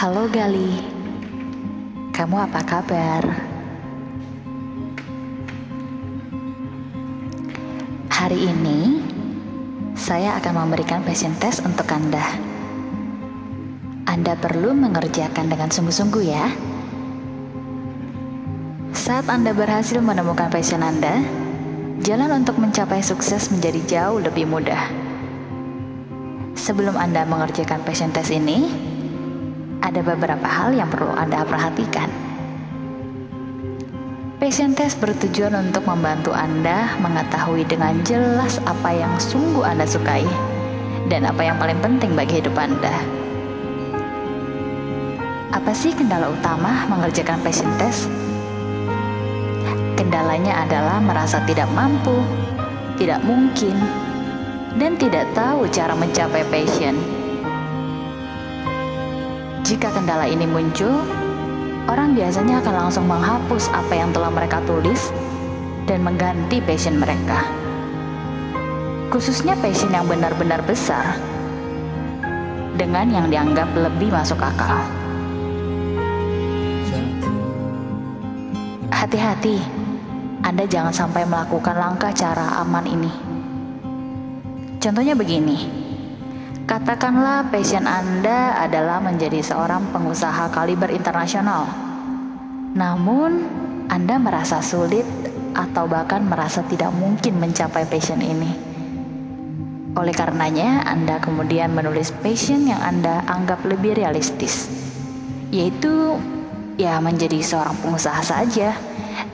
Halo Gali, kamu apa kabar? Hari ini saya akan memberikan passion test untuk Anda. Anda perlu mengerjakan dengan sungguh-sungguh ya. Saat Anda berhasil menemukan passion Anda, jalan untuk mencapai sukses menjadi jauh lebih mudah. Sebelum Anda mengerjakan passion test ini, ada beberapa hal yang perlu Anda perhatikan. Passion test bertujuan untuk membantu Anda mengetahui dengan jelas apa yang sungguh Anda sukai dan apa yang paling penting bagi hidup Anda. Apa sih kendala utama mengerjakan passion test? Kendalanya adalah merasa tidak mampu, tidak mungkin, dan tidak tahu cara mencapai passion. Jika kendala ini muncul, orang biasanya akan langsung menghapus apa yang telah mereka tulis dan mengganti passion mereka. Khususnya passion yang benar-benar besar dengan yang dianggap lebih masuk akal. Hati-hati, Anda jangan sampai melakukan langkah cara aman ini. Contohnya begini, katakanlah passion Anda adalah menjadi seorang pengusaha kaliber internasional. Namun, Anda merasa sulit atau bahkan merasa tidak mungkin mencapai passion ini. Oleh karenanya, Anda kemudian menulis passion yang Anda anggap lebih realistis, yaitu ya menjadi seorang pengusaha saja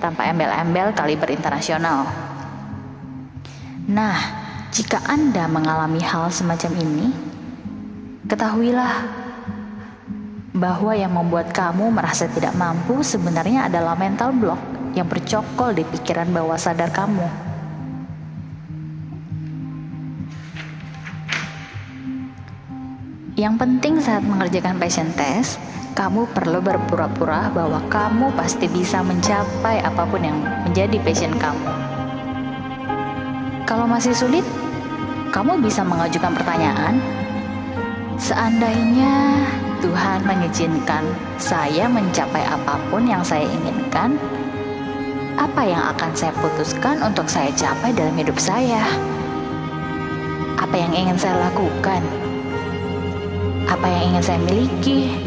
tanpa embel-embel kaliber internasional. Nah, jika Anda mengalami hal semacam ini, ketahuilah bahwa yang membuat kamu merasa tidak mampu sebenarnya adalah mental block yang bercokol di pikiran bawah sadar kamu. Yang penting saat mengerjakan passion test, kamu perlu berpura-pura bahwa kamu pasti bisa mencapai apa pun yang menjadi passion kamu. Kalau masih sulit, kamu bisa mengajukan pertanyaan. Seandainya Tuhan mengizinkan saya mencapai apa pun yang saya inginkan, apa yang akan saya putuskan untuk saya capai dalam hidup saya? Apa yang ingin saya lakukan? Apa yang ingin saya miliki?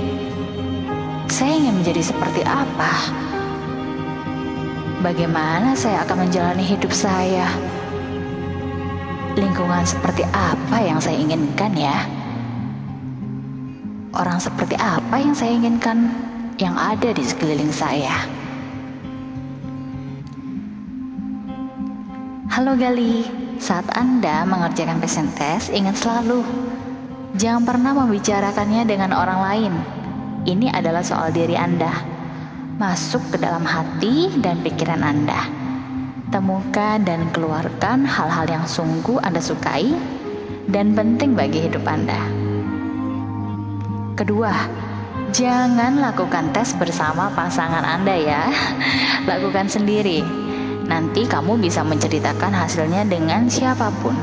Saya ingin menjadi seperti apa? Bagaimana saya akan menjalani hidup saya? Lingkungan seperti apa yang saya inginkan ya? Orang seperti apa yang saya inginkan yang ada di sekeliling saya? Halo Gali, saat Anda mengerjakan passion test, ingat selalu Jangan pernah membicarakannya dengan orang lain ini adalah soal diri Anda. Masuk ke dalam hati dan pikiran Anda. Temukan dan keluarkan hal-hal yang sungguh Anda sukai dan penting bagi hidup Anda. Kedua, jangan lakukan tes bersama pasangan Anda ya. Lakukan sendiri. Nanti kamu bisa menceritakan hasilnya dengan siapa pun.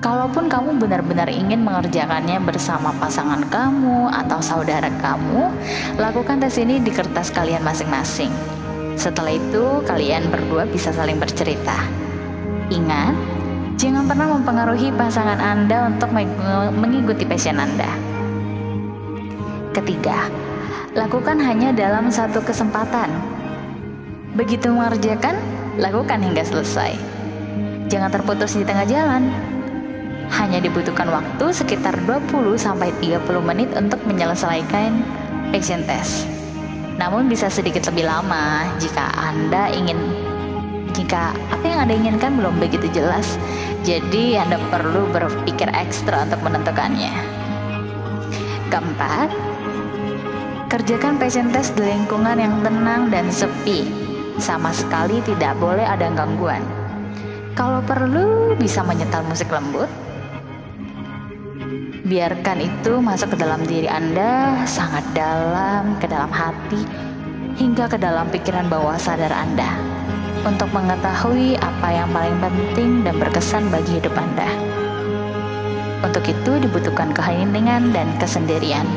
Kalaupun kamu benar-benar ingin mengerjakannya bersama pasangan kamu atau saudara kamu, lakukan tes ini di kertas kalian masing-masing. Setelah itu, kalian berdua bisa saling bercerita. Ingat, jangan pernah mempengaruhi pasangan Anda untuk mengikuti passion Anda. Ketiga, lakukan hanya dalam satu kesempatan. Begitu mengerjakan, lakukan hingga selesai. Jangan terputus di tengah jalan hanya dibutuhkan waktu sekitar 20 sampai 30 menit untuk menyelesaikan passion test. Namun bisa sedikit lebih lama jika Anda ingin jika apa yang Anda inginkan belum begitu jelas. Jadi Anda perlu berpikir ekstra untuk menentukannya. Keempat, kerjakan passion test di lingkungan yang tenang dan sepi. Sama sekali tidak boleh ada gangguan. Kalau perlu bisa menyetel musik lembut Biarkan itu masuk ke dalam diri Anda, sangat dalam, ke dalam hati, hingga ke dalam pikiran bawah sadar Anda, untuk mengetahui apa yang paling penting dan berkesan bagi hidup Anda. Untuk itu dibutuhkan keheningan dan kesendirian.